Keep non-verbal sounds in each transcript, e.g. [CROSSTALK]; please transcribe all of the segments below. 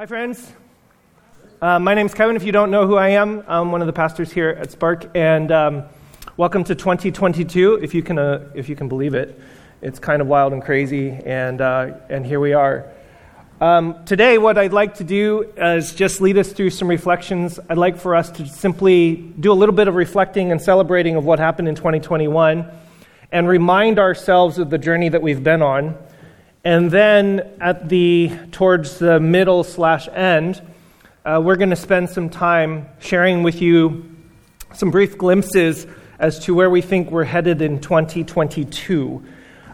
Hi, friends. Uh, my name's Kevin. If you don't know who I am, I'm one of the pastors here at Spark, and um, welcome to 2022. If you can, uh, if you can believe it, it's kind of wild and crazy, and uh, and here we are. Um, today, what I'd like to do is just lead us through some reflections. I'd like for us to simply do a little bit of reflecting and celebrating of what happened in 2021, and remind ourselves of the journey that we've been on. And then at the towards the middle slash end, uh, we're going to spend some time sharing with you some brief glimpses as to where we think we're headed in 2022.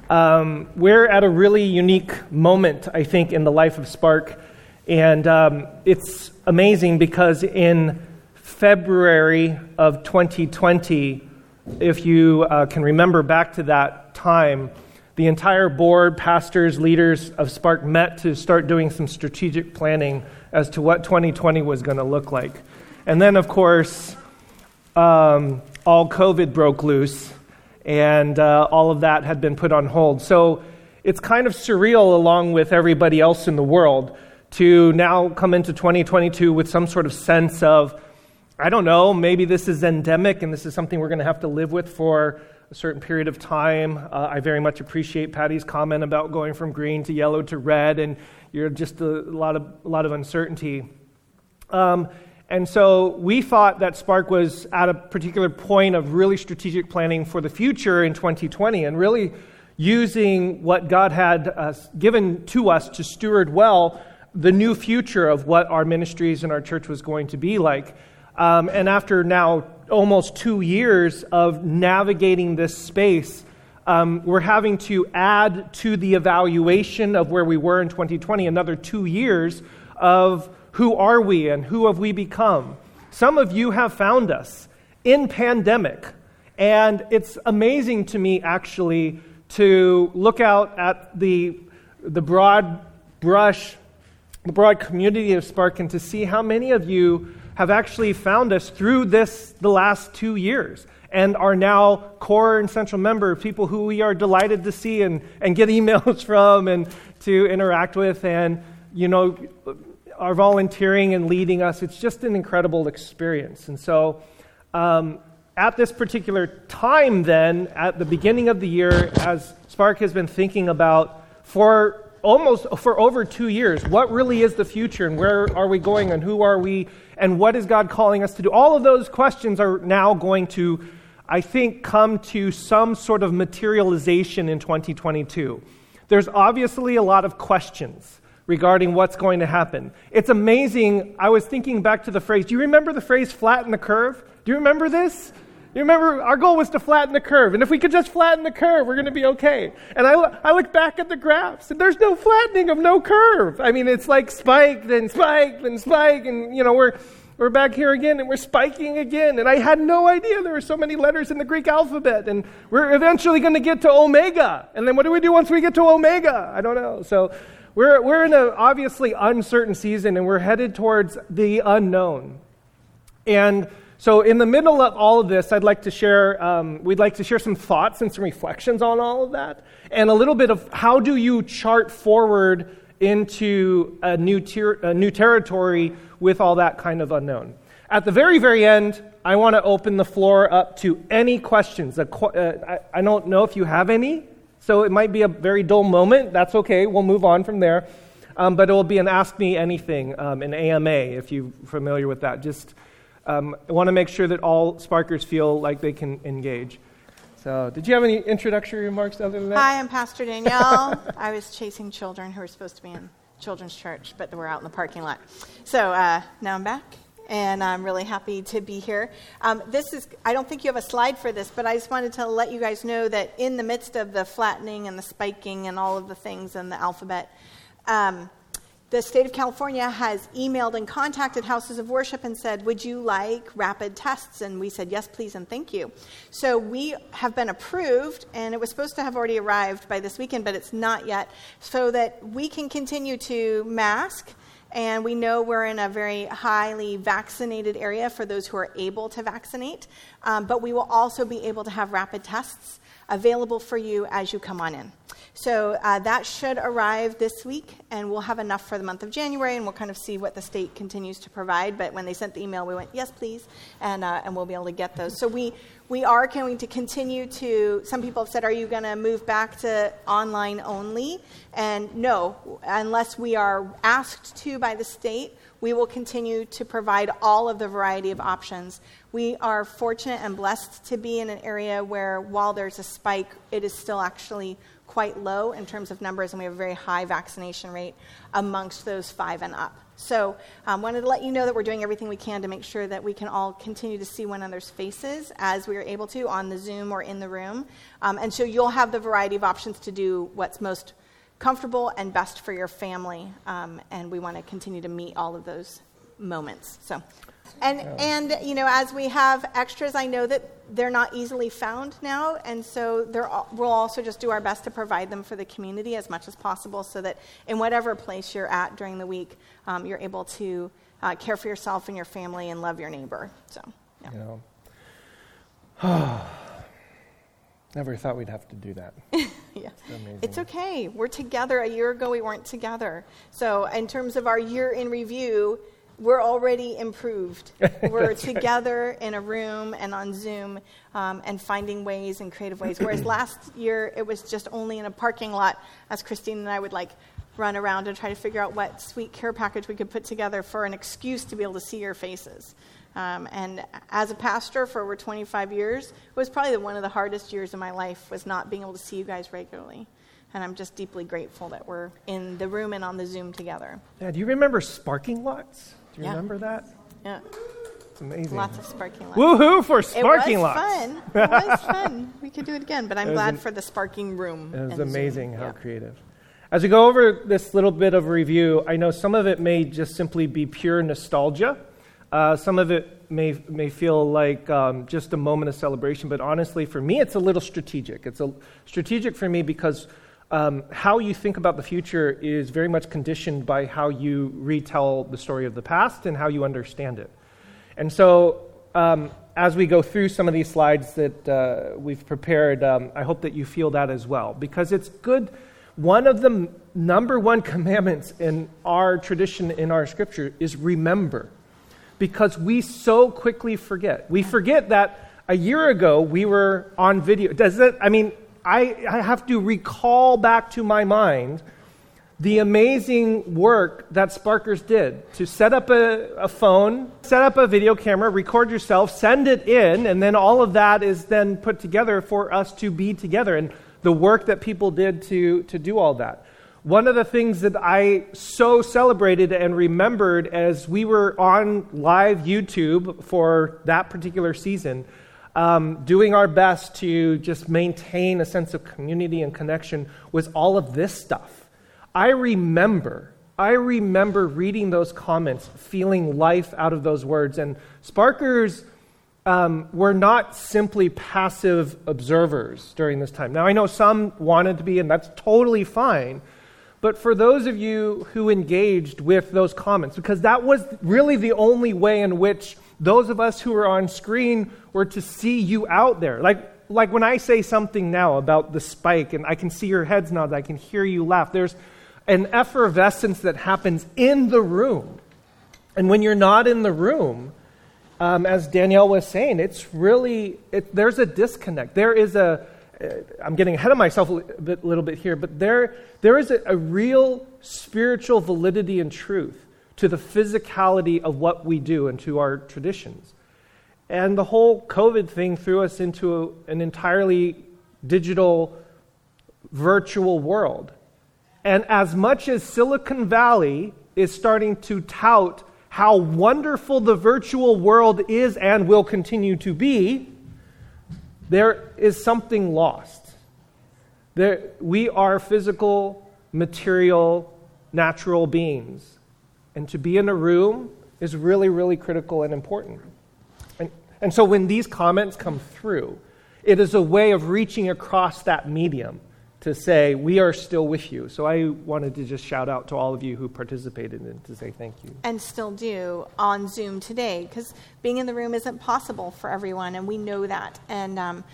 Um, we're at a really unique moment, I think, in the life of Spark. And um, it's amazing because in February of 2020, if you uh, can remember back to that time, the entire board, pastors, leaders of Spark met to start doing some strategic planning as to what 2020 was going to look like. And then, of course, um, all COVID broke loose, and uh, all of that had been put on hold. So it's kind of surreal, along with everybody else in the world, to now come into 2022 with some sort of sense of, I don't know, maybe this is endemic and this is something we're going to have to live with for a certain period of time. Uh, I very much appreciate Patty's comment about going from green to yellow to red, and you're just a lot of, a lot of uncertainty. Um, and so we thought that Spark was at a particular point of really strategic planning for the future in 2020 and really using what God had uh, given to us to steward well the new future of what our ministries and our church was going to be like. Um, and after now almost two years of navigating this space, um, we're having to add to the evaluation of where we were in 2020 another two years of who are we and who have we become. Some of you have found us in pandemic, and it's amazing to me actually to look out at the, the broad brush, the broad community of Spark, and to see how many of you have actually found us through this the last two years and are now core and central member people who we are delighted to see and, and get emails [LAUGHS] from and to interact with. And you know are volunteering and leading us it's just an incredible experience. And so um, at this particular time then at the beginning of the year as spark has been thinking about for almost for over two years what really is the future and where are we going and who are we and what is God calling us to do? All of those questions are now going to, I think, come to some sort of materialization in 2022. There's obviously a lot of questions regarding what's going to happen. It's amazing. I was thinking back to the phrase. Do you remember the phrase flatten the curve? Do you remember this? You remember, our goal was to flatten the curve. And if we could just flatten the curve, we're going to be okay. And I, I look back at the graphs, and there's no flattening of no curve. I mean, it's like spiked and spiked and spiked. And, you know, we're, we're back here again, and we're spiking again. And I had no idea there were so many letters in the Greek alphabet. And we're eventually going to get to omega. And then what do we do once we get to omega? I don't know. So we're, we're in an obviously uncertain season, and we're headed towards the unknown. And so, in the middle of all of this, I'd like to share, um, we'd like to share some thoughts and some reflections on all of that, and a little bit of how do you chart forward into a new, ter- a new territory with all that kind of unknown. At the very, very end, I want to open the floor up to any questions. Uh, I, I don't know if you have any, so it might be a very dull moment. That's okay, we'll move on from there. Um, but it will be an Ask Me Anything, um, an AMA, if you're familiar with that. Just um, I want to make sure that all Sparkers feel like they can engage. So, did you have any introductory remarks other than that? Hi, I'm Pastor Danielle. [LAUGHS] I was chasing children who were supposed to be in children's church, but they were out in the parking lot. So uh, now I'm back, and I'm really happy to be here. Um, this is, I don't think you have a slide for this, but I just wanted to let you guys know that in the midst of the flattening and the spiking and all of the things in the alphabet, um, the state of California has emailed and contacted houses of worship and said, Would you like rapid tests? And we said, Yes, please, and thank you. So we have been approved, and it was supposed to have already arrived by this weekend, but it's not yet, so that we can continue to mask. And we know we're in a very highly vaccinated area for those who are able to vaccinate, um, but we will also be able to have rapid tests available for you as you come on in. So uh, that should arrive this week, and we'll have enough for the month of January, and we'll kind of see what the state continues to provide. But when they sent the email, we went, yes, please, and, uh, and we'll be able to get those. So we, we are going to continue to, some people have said, are you going to move back to online only? And no, unless we are asked to by the state, we will continue to provide all of the variety of options. We are fortunate and blessed to be in an area where, while there's a spike, it is still actually quite low in terms of numbers, and we have a very high vaccination rate amongst those five and up. So, I um, wanted to let you know that we're doing everything we can to make sure that we can all continue to see one another's faces as we are able to on the Zoom or in the room. Um, and so, you'll have the variety of options to do what's most comfortable and best for your family. Um, and we want to continue to meet all of those moments. So, and and you know, as we have extras, I know that they're not easily found now, and so we'll also just do our best to provide them for the community as much as possible, so that in whatever place you're at during the week, um, you're able to uh, care for yourself and your family and love your neighbor. So, yeah. You know. [SIGHS] Never thought we'd have to do that. [LAUGHS] yeah. It's okay. We're together. A year ago, we weren't together. So, in terms of our year in review, we're already improved. [LAUGHS] We're together in a room and on Zoom um, and finding ways and creative ways. Whereas [CLEARS THROAT] last year, it was just only in a parking lot, as Christine and I would like run around and try to figure out what sweet care package we could put together for an excuse to be able to see your faces. Um, and as a pastor for over 25 years, it was probably one of the hardest years of my life was not being able to see you guys regularly. And I'm just deeply grateful that we're in the room and on the Zoom together. Yeah, do you remember sparking lots? Do you yeah. remember that? Yeah. It's amazing. Lots of sparking lots. Woohoo for sparking lots. It was fun. [LAUGHS] It was fun. We could do it again, but I'm glad an, for the sparking room. It was amazing Zoom. how yeah. creative. As we go over this little bit of review, I know some of it may just simply be pure nostalgia. Uh, some of it may, may feel like um, just a moment of celebration, but honestly, for me, it's a little strategic. It's a, strategic for me because um, how you think about the future is very much conditioned by how you retell the story of the past and how you understand it. And so, um, as we go through some of these slides that uh, we've prepared, um, I hope that you feel that as well, because it's good. One of the number one [LAUGHS] commandments in our tradition, in our scripture, is remember because we so quickly forget. We forget that a year ago we were on video. Does it, I mean, I, I have to recall back to my mind the amazing work that Sparkers did to set up a, a, phone, set up a video camera, record yourself, send it in, and then all of that is then put together for us to be together. And the work that people did to, to do all that. One of the things that I so celebrated and remembered as we were on live YouTube for that particular season, um, doing our best to just maintain a sense of community and connection, was all of this stuff. I remember, I remember reading those comments, feeling life out of those words, and Sparkers um, were not simply passive observers during this time. Now, I know some wanted to be, and that's totally fine. But for those of you who engaged with those comments, because that was really the only way in which those of us who are on screen were to see you out there. Like, like when I say something now about the spike, and I can see your heads nod, I can hear you laugh, there's an effervescence that happens in the room. And when you're not in the room, um, as Danielle was saying, it's really, it, there's a disconnect. There is a, I'm getting ahead of myself a little bit here, but there, there is a, a real spiritual validity and truth to the physicality of what we do and to our traditions. And the whole COVID thing threw us into an entirely digital, virtual world. And as much as Silicon Valley is starting to tout how wonderful the virtual world is and will continue to be, there is something lost. There, we are physical, material, natural beings. And to be in a room is really, really critical and important. And, and so when these comments come through, it is a way of reaching across that medium to say, we are still with you. So I wanted to just shout out to all of you who participated and to say thank you. And still do on Zoom today, because being in the room isn't possible for everyone, and we know that. And um,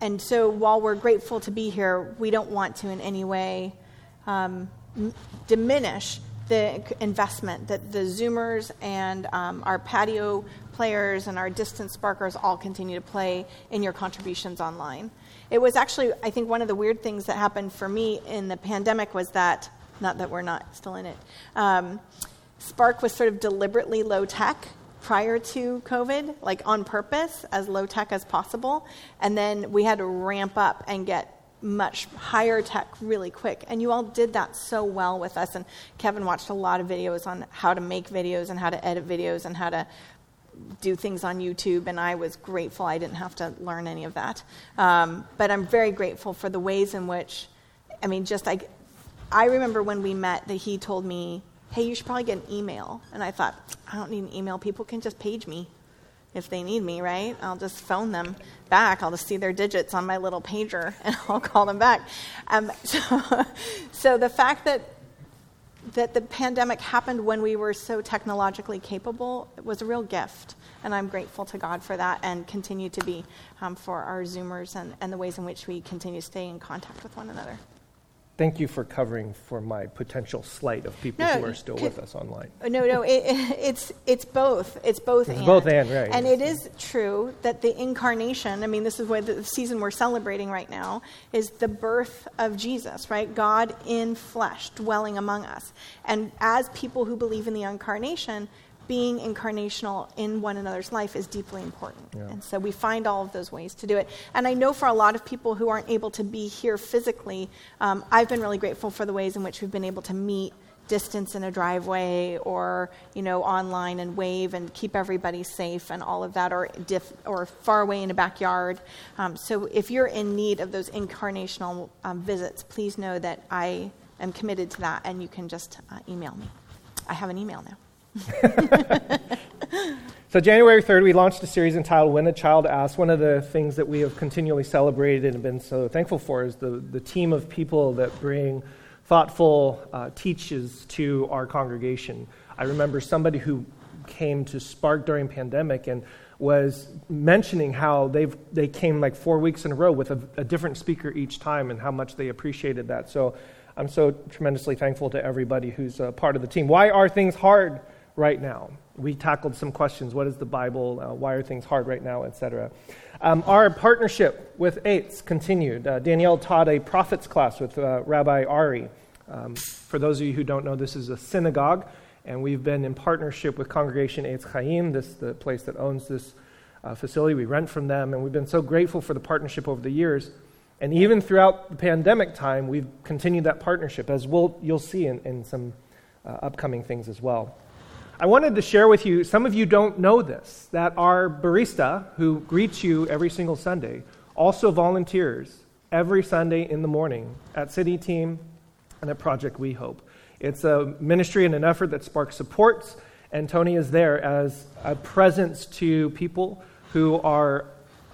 and so while we're grateful to be here, we don't want to in any way um, diminish the investment that the Zoomers and um, our patio players and our distance sparkers all continue to play in your contributions online. It was actually, I think, one of the weird things that happened for me in the pandemic was that, not that we're not still in it, um, Spark was sort of deliberately low tech prior to COVID, like on purpose, as low tech as possible. And then we had to ramp up and get much higher tech really quick. And you all did that so well with us. And Kevin watched a lot of videos on how to make videos and how to edit videos and how to do things on YouTube, and I was grateful I didn't have to learn any of that. Um, but I'm very grateful for the ways in which, I mean, just I, I remember when we met that he told me, hey, you should probably get an email. And I thought, I don't need an email. People can just page me if they need me, right? I'll just phone them back. I'll just see their digits on my little pager [LAUGHS] and I'll call them back. Um, [LAUGHS] so, so the fact that that the pandemic happened when we were so technologically capable was a real gift. And I'm grateful to God for that and continue to be um, for our Zoomers and, and the ways in which we continue to stay in contact with one another. Thank you for covering for my potential slight of people No, who are still with us online. Uh, no, no, it, it's it's both. It's both. It's and. both and, right. And it is true that the incarnation. I mean, this is what the season we're celebrating right now is the birth of Jesus, right? God in flesh, dwelling among us. And as people who believe in the incarnation, being incarnational in one another's life is deeply important. Yeah. And so we find all of those ways to do it. And I know for a lot of people who aren't able to be here physically, um, I've been really grateful for the ways in which we've been able to meet distance in a driveway or you know online and wave and keep everybody safe and all of that or diff, or far away in a backyard um, so if you're in need of those incarnational um, visits please know that i am committed to that and you can just uh, email me i have an email now [LAUGHS] So, January 3rd, we launched a series entitled When a Child Asks. One of the things that we have continually celebrated and been so thankful for is the, the team of people that bring thoughtful uh, teaches to our congregation. I remember somebody who came to Spark during pandemic and was mentioning how they've, they came like four weeks in a row with a, a different speaker each time and how much they appreciated that. So I'm so tremendously thankful to everybody who's a part of the team. Why are things hard right now? We tackled some questions. What is the Bible? Uh, why are things hard right now, etc. Um, our partnership with Eitz continued. Uh, Danielle taught a prophets class with uh, Rabbi Ari. Um, for those of you who don't know, this is a synagogue, and we've been in partnership with Congregation Eitz Chaim, this the place that owns this uh, facility. We rent from them, and we've been so grateful for the partnership over the years. And even throughout the pandemic time, we've continued that partnership, as we'll, you'll see in, in some uh, upcoming things as well. I wanted to share with you, some of you don't know this, that our barista, who greets you every single Sunday, also volunteers every Sunday in the morning at City Team and at Project We Hope. It's a ministry and an effort that Spark supports, and Tony is there as a presence to people who are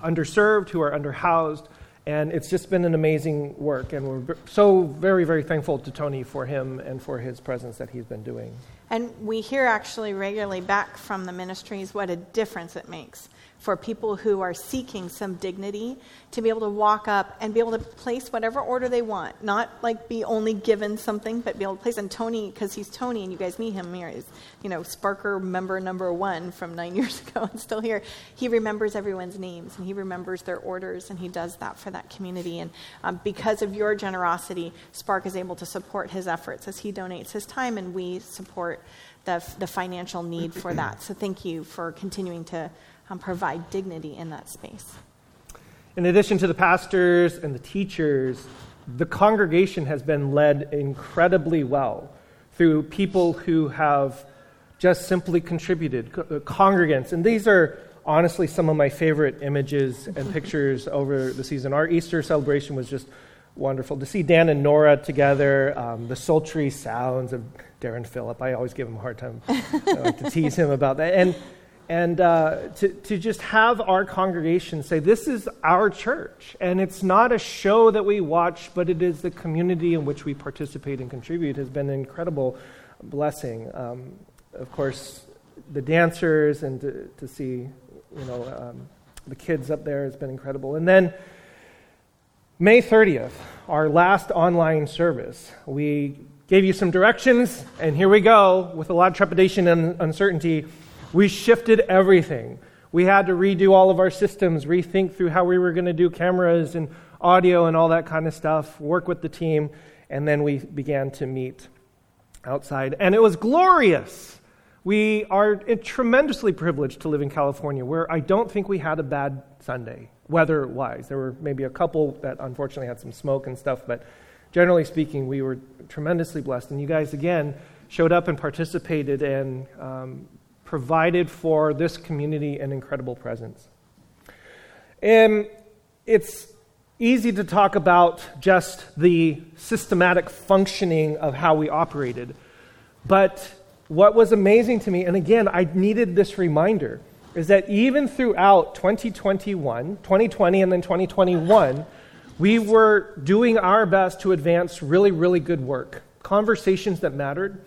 underserved, who are underhoused, and it's just been an amazing work. And we're so very, very thankful to Tony for him and for his presence that he's been doing. And we hear actually regularly back from the ministries what a difference it makes for people who are seeking some dignity to be able to walk up and be able to place whatever order they want, not like be only given something, but be able to place. And Tony, because he's Tony, and you guys meet him here, is you know Sparker member number one from nine [LAUGHS] years ago and still here. He remembers everyone's names and he remembers their orders, and he does that for that community. And um, because of your generosity, Spark is able to support his efforts as he donates his time, and we support the, the financial need for that. So thank you for continuing to um, provide dignity in that space. In addition to the pastors and the teachers, the congregation has been led incredibly well through people who have just simply contributed, co- uh, congregants. And these are honestly some of my favorite images and [LAUGHS] pictures over the season. Our Easter celebration was just wonderful to see Dan and Nora together, um, the sultry sounds of Darren Phillip. I always give him a hard time I like to tease him about that. And and uh, to, to just have our congregation say, This is our church. And it's not a show that we watch, but it is the community in which we participate and contribute has been an incredible blessing. Um, of course, the dancers and to, to see you know, um, the kids up there has been incredible. And then May 30th, our last online service, we gave you some directions, and here we go with a lot of trepidation and uncertainty. We shifted everything. We had to redo all of our systems, rethink through how we were going to do cameras and audio and all that kind of stuff, work with the team, and then we began to meet outside. And it was glorious. We are tremendously privileged to live in California, where I don't think we had a bad Sunday, weather wise. There were maybe a couple that unfortunately had some smoke and stuff, but generally speaking, we were tremendously blessed. And you guys, again, showed up and participated and um, provided for this community an incredible presence. And it's easy to talk about just the systematic functioning of how we operated. But what was amazing to me, and again, I needed this reminder, is that even throughout 2021, 2020, and then 2021, we were doing our best to advance really, really good work. Conversations that mattered,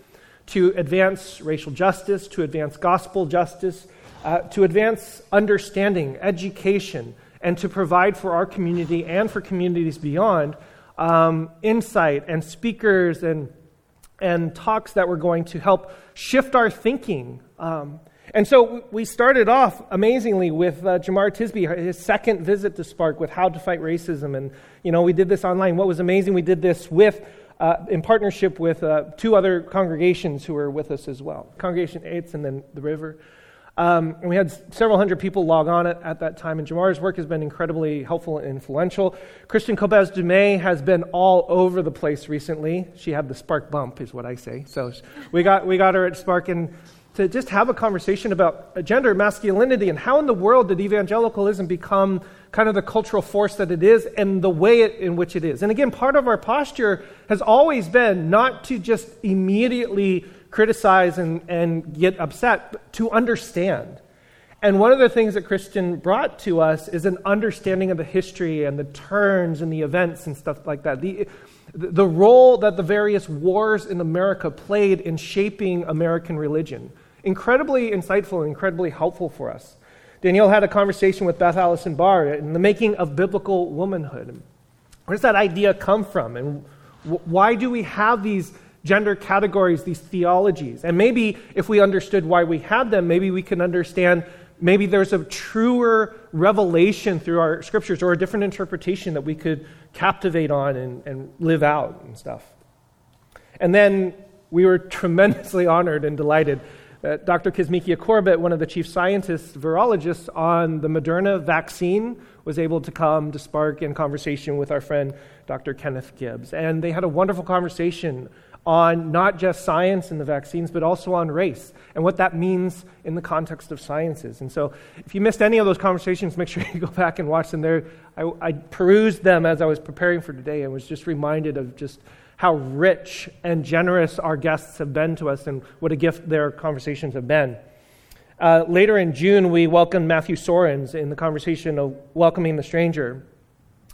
to advance racial justice, to advance gospel justice, uh, to advance understanding, education, and to provide for our community and for communities beyond um, insight and speakers and, and talks that were going to help shift our thinking. Um, and so we started off amazingly with uh, Jemar Tisby, his second visit to Spark with How to Fight Racism. And, you know, we did this online. What was amazing, we did this with, uh, in partnership with uh, two other congregations who were with us as well Congregation Eitz and then The River. Um, and we had several hundred people log on at, at, that time, and Jemar's work has been incredibly helpful and influential. Kristin Kobes Du Mez has been all over the place recently. She had the spark bump, is what I say. So we got, we got her at Spark and to just have a conversation about gender, masculinity, and how in the world did evangelicalism become kind of the cultural force that it is and the way it, in which it is. And again, part of our posture has always been not to just immediately criticize and, and get upset, but to understand. And one of the things that Kristin brought to us is an understanding of the history and the turns and the events and stuff like that. The, the role that the various wars in America played in shaping American religion. Incredibly insightful and incredibly helpful for us. Danielle had a conversation with Beth Allison Barr in the making of biblical womanhood. Where does that idea come from? And why do we have these gender categories, these theologies. And maybe if we understood why we had them, maybe we can understand maybe there's a truer revelation through our scriptures or a different interpretation that we could captivate on and, and live out and stuff. And then we were [LAUGHS] tremendously honored and delighted that Dr. Kizzmekia Corbett, one of the chief scientists, virologists on the Moderna vaccine, was able to come to spark in conversation with our friend Dr. Kenneth Gibbs. And they had a wonderful conversation on not just science and the vaccines, but also on race and what that means in the context of sciences. And so, if you missed any of those conversations, make sure [LAUGHS] you go back and watch them. There, I, I perused them as I was preparing for today and was just reminded of just how rich and generous our guests have been to us and what a gift their conversations have been. Uh, later in June, we welcomed Matthew Soerens in the conversation of welcoming the stranger.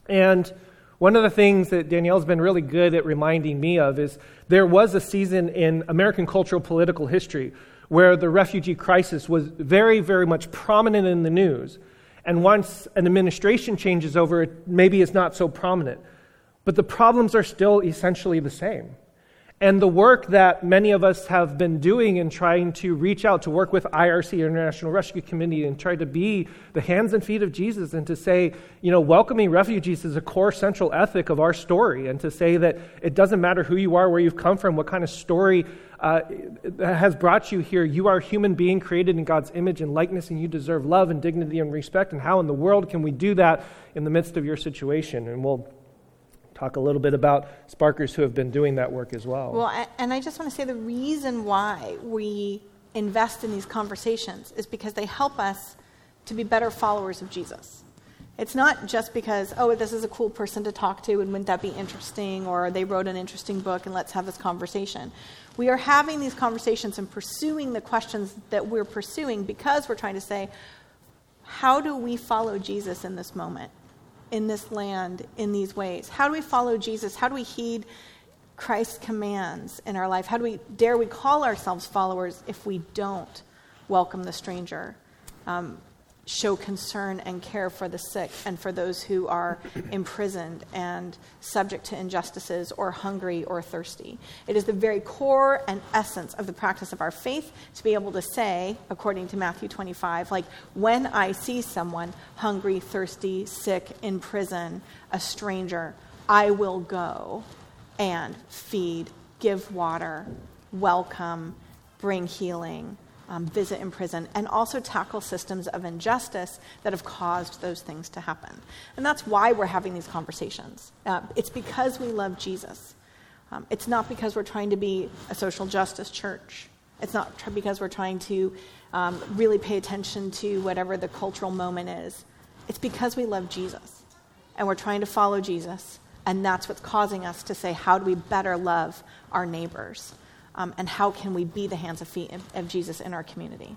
And one of the things that Danielle's been really good at reminding me of is there was a season in American cultural political history where the refugee crisis was very, very much prominent in the news. And once an administration changes over, it maybe is not so prominent. But the problems are still essentially the same. And the work that many of us have been doing in trying to reach out to work with IRC, International Rescue Committee, and try to be the hands and feet of Jesus and to say, you know, welcoming refugees is a core central ethic of our story, and to say that it doesn't matter who you are, where you've come from, what kind of story uh, has brought you here. You are a human being created in God's image and likeness, and you deserve love and dignity and respect. And how in the world can we do that in the midst of your situation? And we'll talk a little bit about Sparkers who have been doing that work as well. Well, and I just want to say the reason why we invest in these conversations is because they help us to be better followers of Jesus. It's not just because, oh, this is a cool person to talk to and wouldn't that be interesting, or they wrote an interesting book and let's have this conversation. We are having these conversations and pursuing the questions that we're pursuing because we're trying to say, how do we follow Jesus in this moment? In this land in these ways? How do we follow Jesus? How do we heed Christ's commands in our life? How do we dare we call ourselves followers if we don't welcome the stranger? Um, show concern and care for the sick and for those who are imprisoned and subject to injustices or hungry or thirsty. It is the very core and essence of the practice of our faith to be able to say, according to Matthew 25, like, when I see someone hungry, thirsty, sick, in prison, a stranger, I will go and feed, give water, welcome, bring healing um, visit in prison, and also tackle systems of injustice that have caused those things to happen. And that's why we're having these conversations. Uh, it's because we love Jesus. Um, it's not because we're trying to be a social justice church. It's not tr- because we're trying to um, really pay attention to whatever the cultural moment is. It's because we love Jesus. And we're trying to follow Jesus. And that's what's causing us to say, how do we better love our neighbors? Um, and how can we be the hands and feet of, Jesus in our community.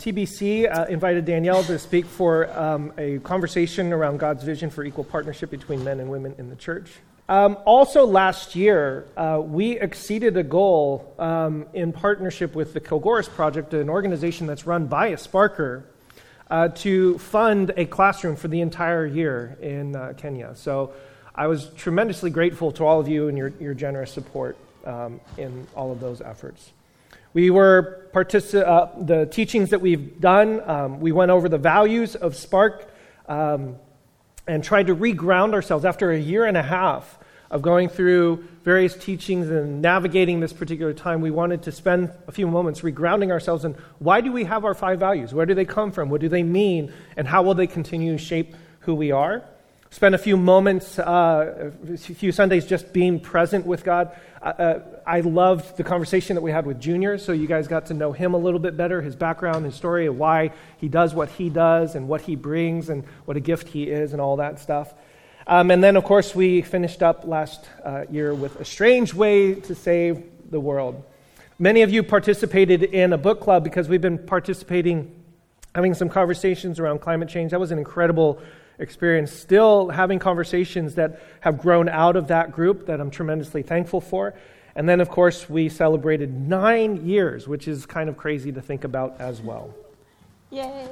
TBC uh, invited Danielle to speak for um, a conversation around God's vision for equal partnership between men and women in the church. Um, also, last year, uh, we exceeded a goal um, in partnership with the Kilgoris Project, an organization that's run by a Sparker, uh, to fund a classroom for the entire year in uh, Kenya. So, I was tremendously grateful to all of you and your, your generous support um, in all of those efforts. We were partici- uh, the teachings that we've done. Um, we went over the values of Spark um, and tried to reground ourselves after a year and a half of going through various teachings and navigating this particular time. We wanted to spend a few moments regrounding ourselves and why do we have our five values? Where do they come from? What do they mean? And how will they continue to shape who we are? Spent a few moments, uh, a few Sundays just being present with God. Uh, I loved the conversation that we had with Junior, so you guys got to know him a little bit better, his background, his story, why he does what he does, and what he brings, and what a gift he is, and all that stuff. Um, and then, of course, we finished up last uh, year with A Strange Way to Save the World. Many of you participated in a book club because we've been participating, having some conversations around climate change. That was an incredible experience, still having conversations that have grown out of that group that I'm tremendously thankful for. And then, of course, we celebrated nine years, which is kind of crazy to think about as well. Yay!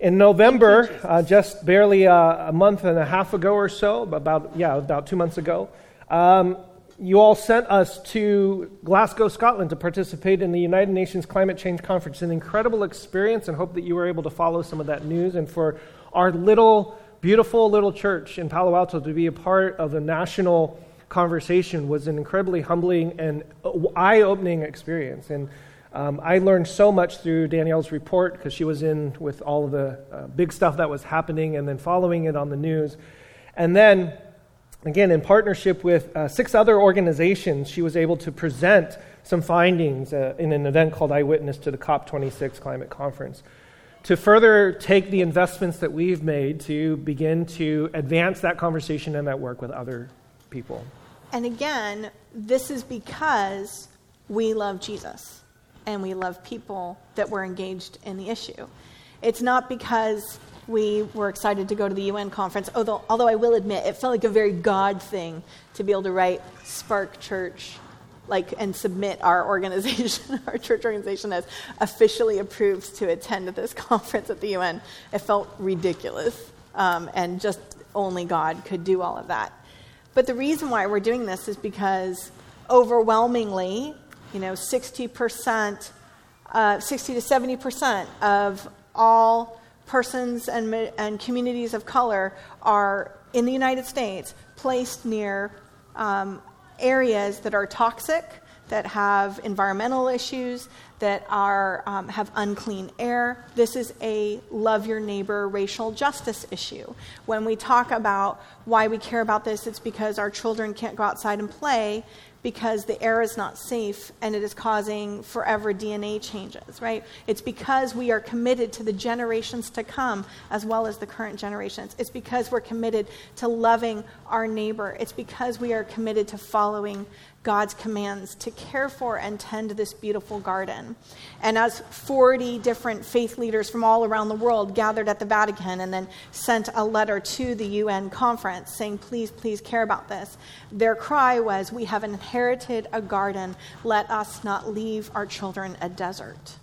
In November, uh, just barely uh, a month and a half ago or so, about yeah, about two months ago, um, you all sent us to Glasgow, Scotland, to participate in the United Nations Climate Change Conference. An incredible experience, and hope that you were able to follow some of that news. And for our little beautiful little church in Palo Alto to be a part of the national conversation was an incredibly humbling and eye opening experience. And um, I learned so much through Danielle's report because she was in with all of the uh, big stuff that was happening and then following it on the news. And then, again, in partnership with uh, six other organizations, she was able to present some findings uh, in an event called Eyewitness to the COP26 Climate Conference to further take the investments that we've made to begin to advance that conversation and that work with other people. And again, this is because we love Jesus and we love people that were engaged in the issue. It's not because we were excited to go to the UN conference, although, although I will admit it felt like a very God thing to be able to write Spark Church like and submit our organization, [LAUGHS] our church organization, as officially approved to attend this [LAUGHS] conference at the UN. It felt ridiculous, um, and just only God could do all of that. But the reason why we're doing this is because overwhelmingly, you know, 60%, uh, 60 to 70% of all persons and, and communities of color are in the United States placed near um, areas that are toxic, that have environmental issues, that are, um, have unclean air. This is a love your neighbor racial justice issue. When we talk about why we care about this, it's because our children can't go outside and play because the air is not safe and it is causing forever DNA changes, right? It's because we are committed to the generations to come as well as the current generations. It's because we're committed to loving our neighbor. It's because we are committed to following God's commands to care for and tend this beautiful garden. And as 40 different faith leaders from all around the world gathered at the Vatican and then sent a letter to the UN conference saying, please, please care about this, their cry was, We have inherited a garden. Let us not leave our children a desert.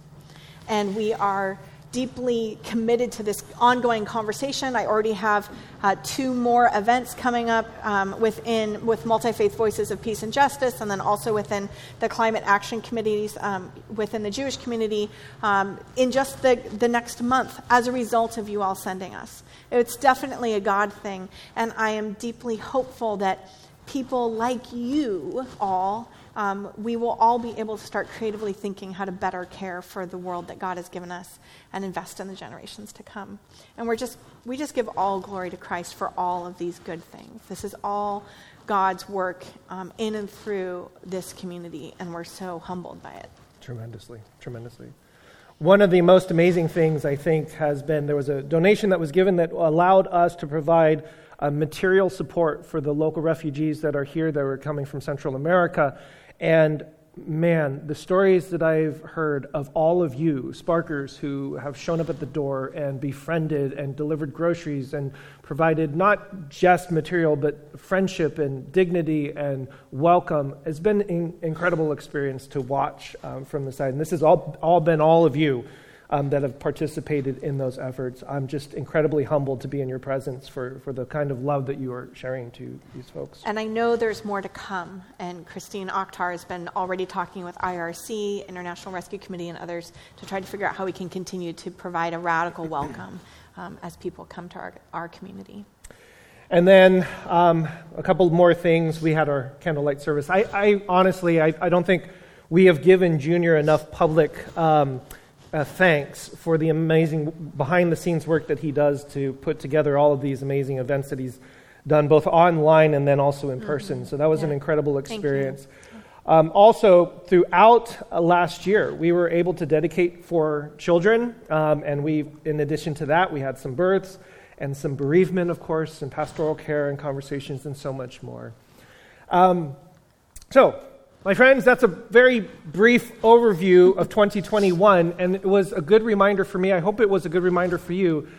and we are deeply committed to this ongoing conversation. I already have uh, two more events coming up um, within with multi faith voices of peace and justice, and then also within the climate action committees um, within the Jewish community um, in just the, the next month as a result of you all sending us. It's definitely a God thing, and I am deeply hopeful that people like you all um, we will all be able to start creatively thinking how to better care for the world that God has given us and invest in the generations to come. And we're just, we just give all glory to Christ for all of these good things. This is all God's work um, in and through this community, and we're so humbled by it. Tremendously, tremendously. One of the most amazing things I think has been there was a donation that was given that allowed us to provide uh, material support for the local refugees that are here that were coming from Central America. And man, the stories that I've heard of all of you, Sparkers, who have shown up at the door and befriended and delivered groceries and provided not just material, but friendship and dignity and welcome, has been an incredible experience to watch um, from the side. And this has all, all been all of you um, that have participated in those efforts. I'm just incredibly humbled to be in your presence for, for the kind of love that you are sharing to these folks. And I know there's more to come. And Christine Akhtar has been already talking with IRC, International Rescue Committee, and others to try to figure out how we can continue to provide a radical [CLEARS THROAT] welcome um, as people come to our, our community. And then um, a couple more things. We had our candlelight service. I, I honestly, I, I, don't think we have given Junior enough public um, uh, thanks for the amazing behind the scenes work that he does to put together all of these amazing events that he's done both online and then also in mm-hmm. person. So that was yeah. an incredible experience. Um, also, throughout uh, last year, we were able to dedicate for children, um, and we, in addition to that, we had some births and some bereavement, of course, and pastoral care and conversations and so much more. Um, so, my friends, that's a very brief overview of 2021, and it was a good reminder for me. I hope it was a good reminder for you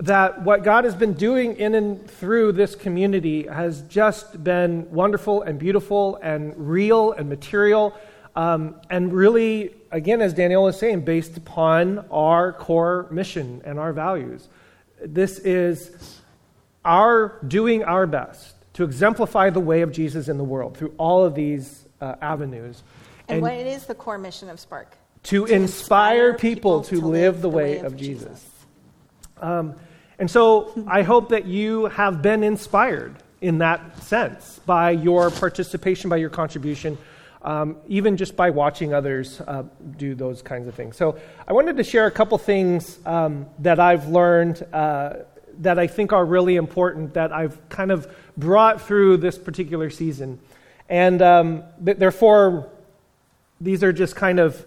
that what God has been doing in and through this community has just been wonderful and beautiful and real and material, um, and really, again, as Danielle was saying, based upon our core mission and our values. This is our doing our best to exemplify the way of Jesus in the world through all of these uh, avenues. And, and, what is the core mission of Spark? To, to inspire, inspire people, to, live, the way, way of, of, Jesus. Jesus. Um, and so I hope that you have been inspired in that sense by your participation, by your contribution, um, even just by watching others uh, do those kinds of things. So I wanted to share a couple things um, that I've learned uh, that I think are really important that I've kind of brought through this particular season. And um, therefore, these are just kind of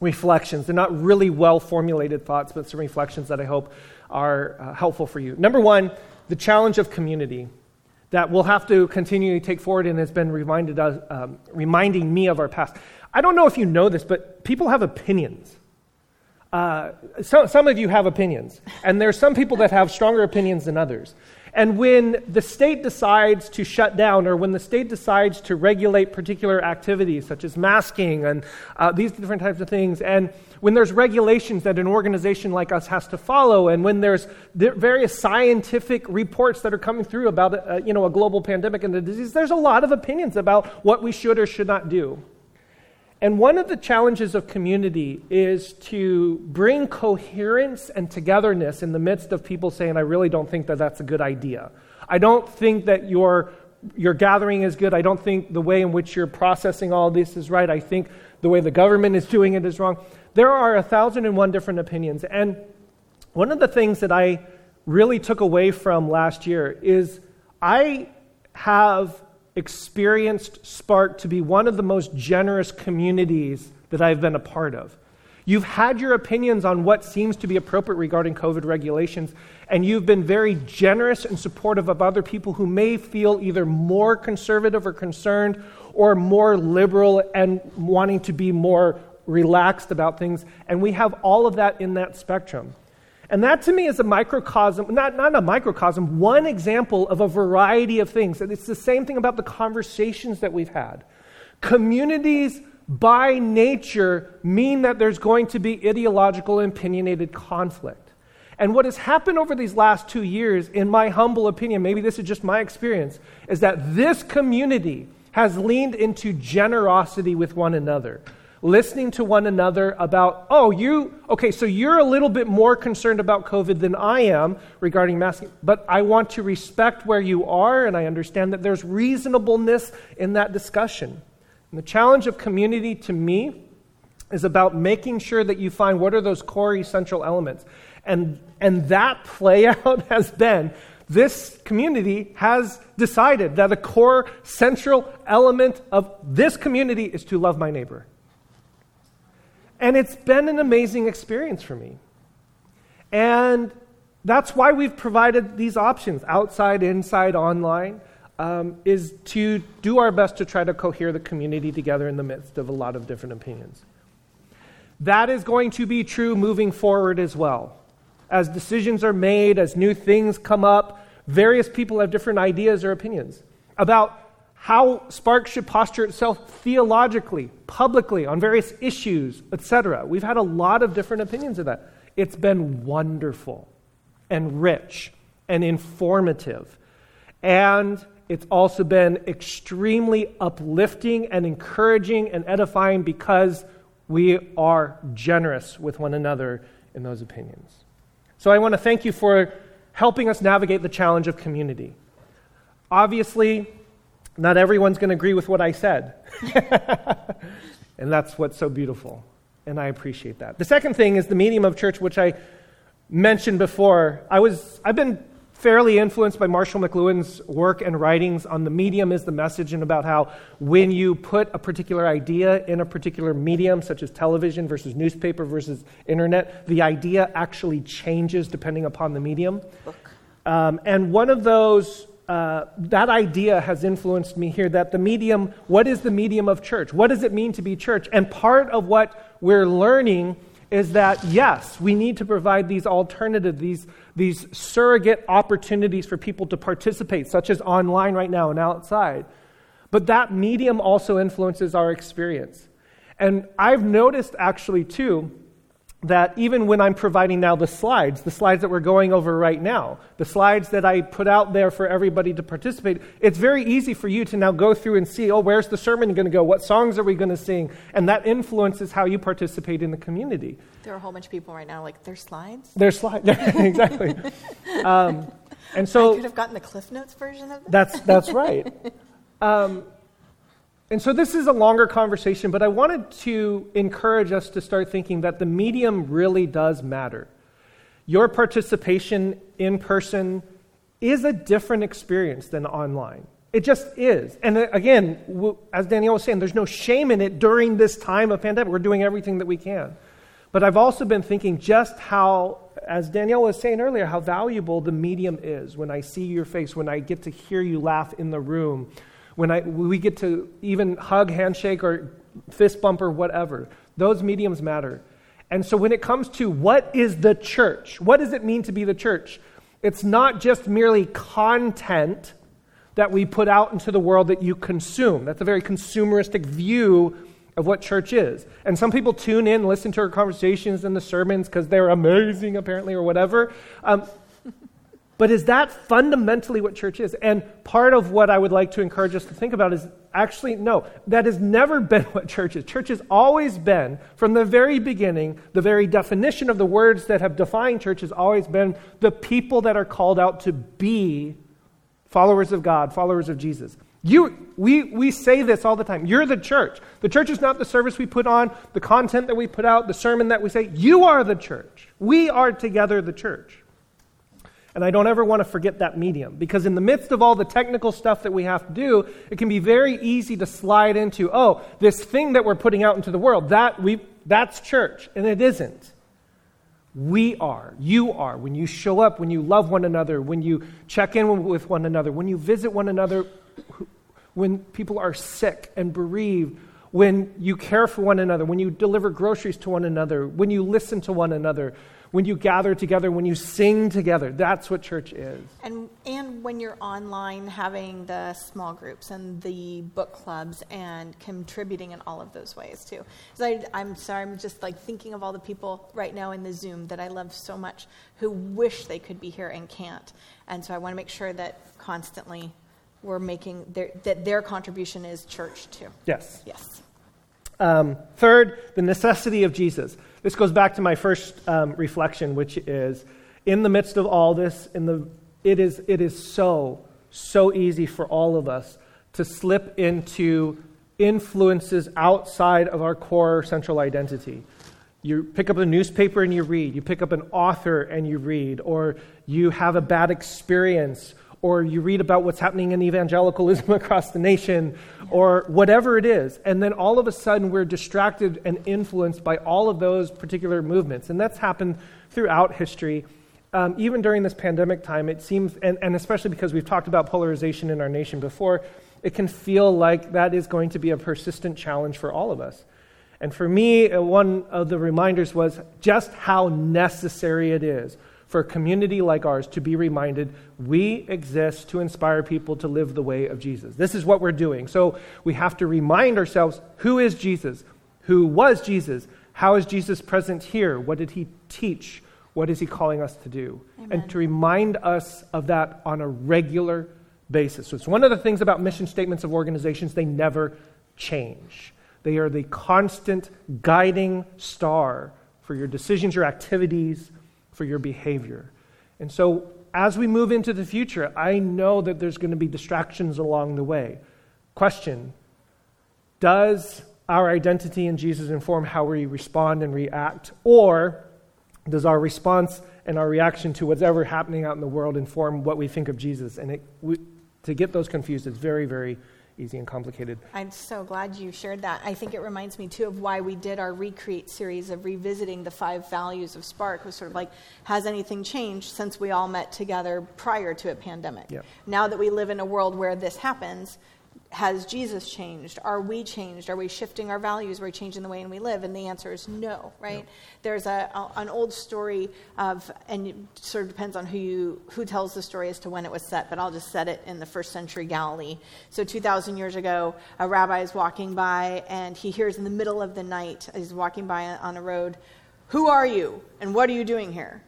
reflections. They're not really well formulated thoughts, but some reflections that I hope are uh, helpful for you. Number one, the challenge of community that we'll have to continually take forward and has been reminded um, reminding me of our past. I don't know if you know this, but people have opinions. Uh, so, some of you have opinions, and there are some people that have stronger opinions than others. And when the state decides to shut down, or when the state decides to regulate particular activities, such as masking and uh, these different types of things, and when there's regulations that an organization like us has to follow, and when there's various scientific reports that are coming through about uh, you know, a global pandemic and the disease, there's a lot of opinions about what we should or should not do. And one of the challenges of community is to bring coherence and togetherness in the midst of people saying, I really don't think that that's a good idea. I don't think that your, your gathering is good. I don't think the way in which you're processing all this is right. I think the way the government is doing it is wrong. There are a thousand and one different opinions. And one of the things that I really took away from last year is I have experienced Spark to be one of the most generous communities that I've been a part of. You've had your opinions on what seems to be appropriate regarding COVID regulations, and you've been very generous and supportive of other people who may feel either more conservative or concerned or more liberal and wanting to be more relaxed about things. And we have all of that in that spectrum. And that to me is a microcosm, not, not a microcosm, one example of a variety of things. And it's the same thing about the conversations that we've had. Communities by nature mean that there's going to be ideological, opinionated conflict. And what has happened over these last two years, in my humble opinion, maybe this is just my experience, is that this community has leaned into generosity with one another listening to one another about, oh, you, okay, so you're a little bit more concerned about COVID than I am regarding masking, but I want to respect where you are, and I understand that there's reasonableness in that discussion. And the challenge of community to me is about making sure that you find what are those core essential elements. And, and that play [LAUGHS] out has been this community has decided that a core central element of this community is to love my neighbor. And it's been an amazing experience for me. And that's why we've provided these options outside, inside, online, um, is to do our best to try to cohere the community together in the midst of a lot of different opinions. That is going to be true moving forward as well. As decisions are made, as new things come up, various people have different ideas or opinions about how Spark should posture itself theologically, publicly, on various issues, etc. We've had a lot of different opinions of that. It's been wonderful and rich and informative. And it's also been extremely uplifting and encouraging and edifying because we are generous with one another in those opinions. So I want to thank you for helping us navigate the challenge of community. Obviously, not everyone's going to agree with what I said. [LAUGHS] and that's what's so beautiful. And I appreciate that. The second thing is the medium of church, which I mentioned before. I was, I've been fairly influenced by Marshall McLuhan's work and writings on the medium is the message and about how when you put a particular idea in a particular medium, such as television versus newspaper versus internet, the idea actually changes depending upon the medium. Um, and one of those uh, that idea has influenced me here that the medium, what is the medium of church? What does it mean to be church? And part of what we're learning is that, yes, we need to provide these alternative, these, these surrogate opportunities for people to participate, such as online right now and outside. But that medium also influences our experience. And I've noticed actually, too, that even when I'm providing now the slides, the slides that we're going over right now, the slides that I put out there for everybody to participate, it's very easy for you to now go through and see, oh, where's the sermon going to go? What songs are we going to sing? And that influences how you participate in the community. There are a whole bunch of people right now like, there's slides? There's slides, [LAUGHS] exactly. um, and so I could have gotten the Cliff Notes version of that. That's, that's right. [LAUGHS] Um, and so this is a longer conversation, but I wanted to encourage us to start thinking that the medium really does matter. Your participation in person is a different experience than online. It just is. And uh, again, as Danielle was saying, there's no shame in it during this time of pandemic. We're doing everything that we can. But I've also been thinking just how, as Danielle was saying earlier, how valuable the medium is when I see your face, when I get to hear you laugh in the room, when I, we get to even hug, handshake, or fist bump or whatever. Those mediums matter. And so when it comes to what is the church, what does it mean to be the church? It's not just merely content that we put out into the world that you consume. That's a very consumeristic view of what church is. And some people tune in, listen to our conversations and the sermons because they're amazing, apparently, or whatever. Um, but is that fundamentally what church is? And part of what I would like to encourage us to think about is actually, no, that has never [LAUGHS] been what church is. Church has always been, from the very beginning, the very definition of the words that have defined church has always been the people that are called out to be followers of God, followers of Jesus. You, we, we say this all the time. You're the church. The church is not the service we put on, the content that we put out, the sermon that we say. You are the church. We are together the church. And I don't ever want to forget that medium because, in the midst of all the technical stuff that we have to do, it can be very easy to slide into, oh, this thing that we're putting out into the world, that we, that's church. And it isn't. We are. You are. When you show up, when you love one another, when you check in with one another, when you visit one another, when people are sick and bereaved, when you care for one another, when you deliver groceries to one another, when you listen to one another, when you gather together, when you sing together. That's what church is. And, and when you're online, having the small groups and the book clubs and contributing in all of those ways too. So I, I'm sorry, I'm just like thinking of all the people right now in the Zoom that I love so much who wish they could be here and can't. And so I want to make sure that constantly we're making their, that their contribution is church too. Yes. Yes. Um, third, the necessity of Jesus. This goes back to my first um, reflection, which is in the midst of all this, in the, it, is, it is so, so easy for all of us to slip into influences outside of our core central identity. You pick up a newspaper and you read, you pick up an author and you read, or you have a bad experience, or you read about what's happening in evangelicalism [LAUGHS] across the nation, or whatever it is. And then all of a sudden, we're distracted and influenced by all of those particular movements. And that's happened throughout history. Um, even during this pandemic time, it seems, and, and especially because we've talked about polarization in our nation before, it can feel like that is going to be a persistent challenge for all of us. And for me, uh, one of the reminders was just how necessary it is for a community like ours to be reminded we exist to inspire people to live the way of Jesus. This is what we're doing. So we have to remind ourselves who is Jesus? Who was Jesus? How is Jesus present here? What did he teach? What is he calling us to do? Amen. And to remind us of that on a regular basis. So it's one of the things about mission statements of organizations, they never change. They are the constant guiding star for your decisions, your activities, for your behavior. And so, as we move into the future, I know that there's going to be distractions along the way. Question Does our identity in Jesus inform how we respond and react? Or does our response and our reaction to whatever happening out in the world inform what we think of Jesus? And it, we, to get those confused is very, very easy and complicated. I'm so glad you shared that. I think it reminds me too of why we did our Recreate series of revisiting the five values of Spark. Was sort of like, has anything changed since we all met together prior to a pandemic? Yep. Now that we live in a world where this happens, has Jesus changed? Are we changed? Are we shifting our values? Are we changing the way we live? And the answer is no, right? There's a, a, an old story of, and it sort of depends on who you who tells the story as to when it was set, but I'll just set it in the first century Galilee. So 2,000 years ago, a rabbi is walking by, and he hears in the middle of the night, he's walking by on a road, "Who are you? And what are you doing here?"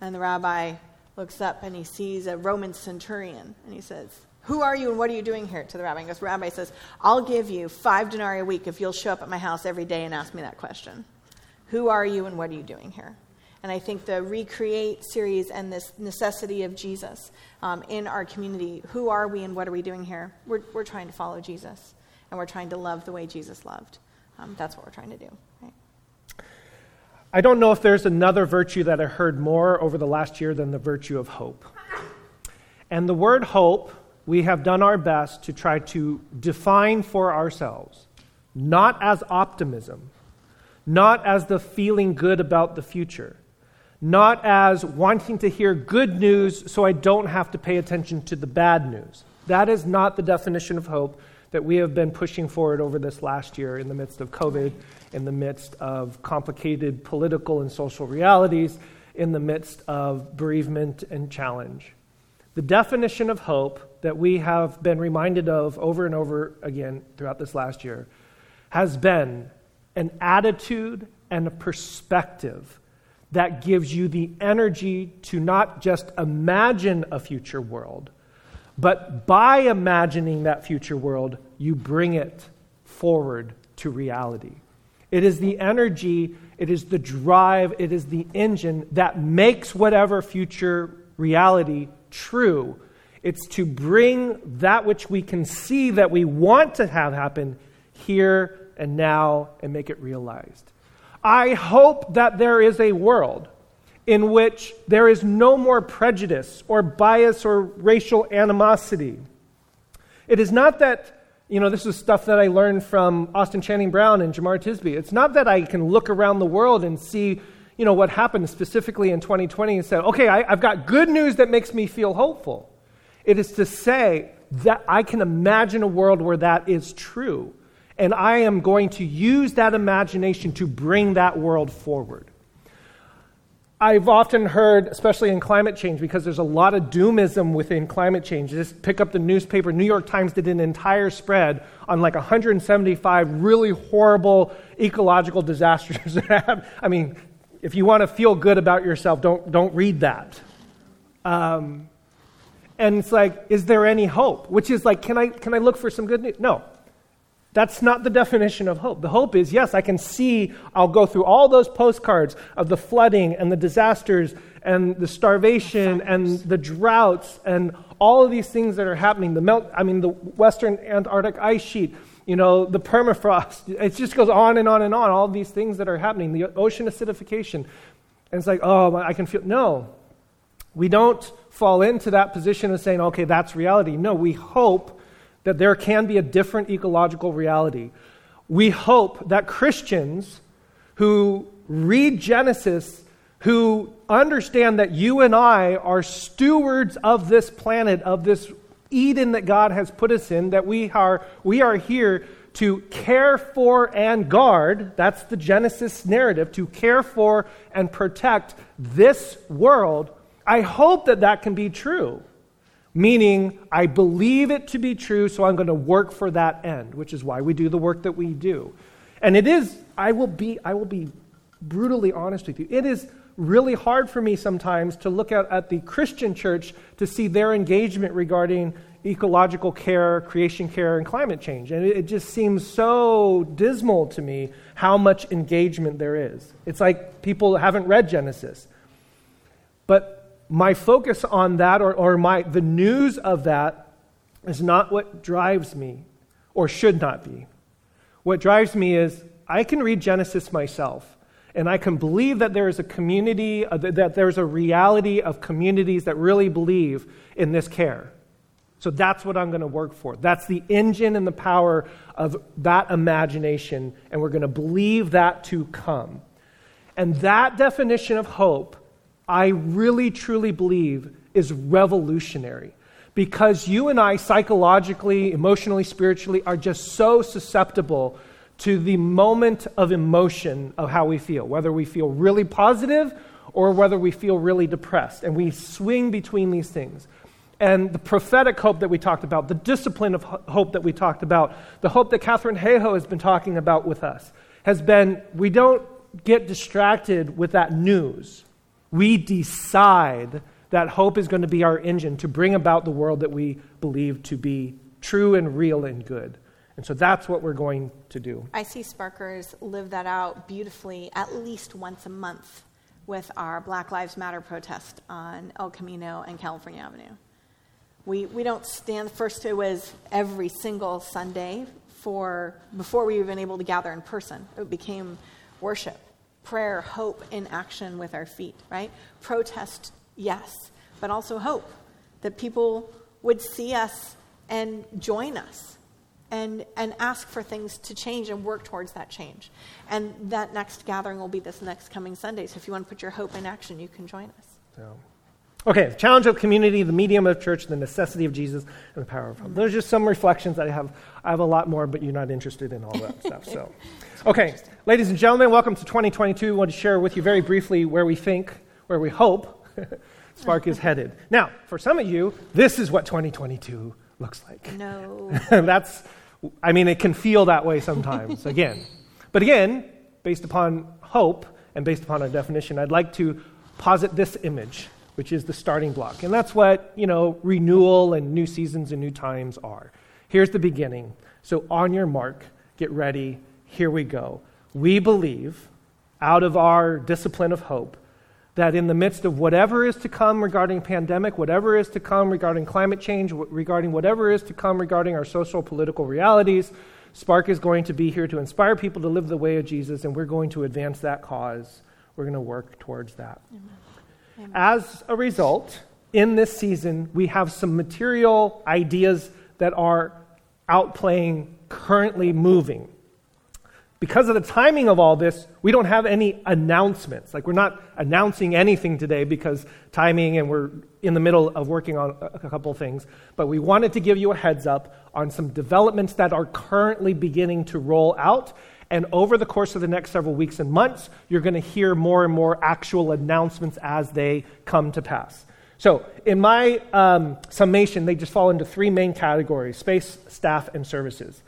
And the rabbi looks up and he sees a Roman centurion, and he says, who are you and what are you doing here? To the rabbi. And goes, Rabbi says, I'll give you five denarii a week if you'll show up at my house every day and ask me that question. Who are you and what are you doing here? And I think the Recreate series and this necessity of Jesus um, in our community who are we and what are we doing here? We're, we're trying to follow Jesus and we're trying to love the way Jesus loved. Um, that's what we're trying to do. I don't know if there's another virtue that I heard more over the last year than the virtue of hope. And the word hope we have done our best to try to define for ourselves, not as optimism, not as the feeling good about the future, not as wanting to hear good news so I don't have to pay attention to the bad news. That is not the definition of hope that we have been pushing forward over this last year in the midst of COVID, in the midst of complicated political and social realities, in the midst of bereavement and challenge. The definition of hope that we have been reminded of over and over again throughout this last year has been an attitude and a perspective that gives you the energy to not just imagine a future world, but by imagining that future world, you bring it forward to reality. It is the energy, it is the drive, it is the engine that makes whatever future reality true. It's to bring that which we can see that we want to have happen here and now and make it realized. I hope that there is a world in which there is no more prejudice or bias or racial animosity. It is not that, you know, this is stuff that I learned from Austin Channing Brown and Jemar Tisby. It's not that I can look around the world and see you know, what happened specifically in 2020 and said, okay, I, I've got good news that makes me feel hopeful. It is to say that I can imagine a world where that is true. And I am going to use that imagination to bring that world forward. I've often heard, especially in climate change, because there's a lot of doomism within climate change. Just pick up the newspaper. New York Times did an entire spread on like 175 really horrible ecological disasters. I mean, if you want to feel good about yourself, don't, don't read that. Um, and it's like, is there any hope? Which is like, can I, can I look for some good news? No. That's not the [LAUGHS] definition of hope. The hope is yes, I can see, I'll go through all those postcards of the flooding and the disasters and the starvation and the droughts and all of these things that are happening. The melt, I mean, the Western Antarctic ice sheet, you know, the permafrost. It just goes on and on and on. All these things that are happening, the ocean acidification. And it's like, oh, I can feel. No. We don't fall into that position of saying, okay, that's reality. No, we hope that there can be a different ecological reality. We hope that Christians who read Genesis, who understand that you and I are stewards of this planet, of this Eden that God has put us in, that we are, we are here to care for and guard. That's the Genesis narrative to care for and protect this world. I hope that that can be true meaning I believe it to be true, so I'm going to work for that end, which is why we do the work that we do. And it is, I will be, I will be brutally honest with you, it is really hard for me sometimes to look at, at the Christian church to see their engagement regarding ecological care, creation care, and climate change. And it, it just seems so dismal to me how much engagement there is. It's like people haven't read Genesis. But my focus on that or, or my, the news of that is not what drives me or should not be. What drives me is I can read Genesis myself and I can believe that there is a community, uh, that there's a reality of communities that really believe in this care. So that's what I'm going to work for. That's the engine and the power of that imagination, and we're going to believe that to come. And that definition of hope I really truly believe is revolutionary because you and I, psychologically, emotionally, spiritually, are just so susceptible to the moment of emotion of how we feel, whether we feel really positive or whether we feel really depressed. And we swing between these things. And the prophetic hope that we talked about, the discipline of hope that we talked about, the hope that Katharine Hayhoe has been talking about with us, has been we don't get distracted with that news we decide that hope is going to be our engine to bring about the world that we believe to be true and real and good. And so that's what we're going to do. I see Sparkers live that out beautifully at least once a month with our Black Lives Matter protest on El Camino and California Avenue. We, we don't stand, first, it was every single Sunday for, before we were even able to gather in person. It became worship prayer, hope in action with our feet, right? Protest, yes, but also hope that people would see us and join us and, and ask for things to change and work towards that change. And that next gathering will be this next coming Sunday. So if you want to put your hope in action, you can join us. So. Okay, the challenge of community, the medium of church, the necessity of Jesus, and the power of hope. Those are just some reflections that I have. I have a lot more, but you're not interested in all that stuff. So, [LAUGHS] okay, ladies and gentlemen, welcome to 2022. I want to share with you very briefly where we think, where we hope [LAUGHS] Spark is headed. Now, for some of you, this is what 2022 looks like. No. [LAUGHS] That's, I mean, it can feel that way sometimes, [LAUGHS] again. But again, based upon hope and based upon our definition, I'd like to posit this image which is the starting block. And that's what, you know, renewal and new seasons and new times are. Here's the beginning. So on your mark, get ready, here we go. We believe, out of our discipline of hope, that in the midst of whatever is to come regarding pandemic, whatever is to come regarding climate change, regarding whatever is to come regarding our social political realities, Spark is going to be here to inspire people to live the way of Jesus, and we're going to advance that cause. We're going to work towards that. Amen. As a result, in this season, we have some material ideas that are outplaying, currently moving. Because of the timing of all this, we don't have any announcements. Like, we're not announcing anything today because timing and we're in the middle of working on a couple things. But we wanted to give you a heads up on some developments that are currently beginning to roll out And over the course of the next several weeks and months, you're going to hear more and more actual announcements as they come to pass. So, in my um, summation, they just fall into three main categories space, staff, and services.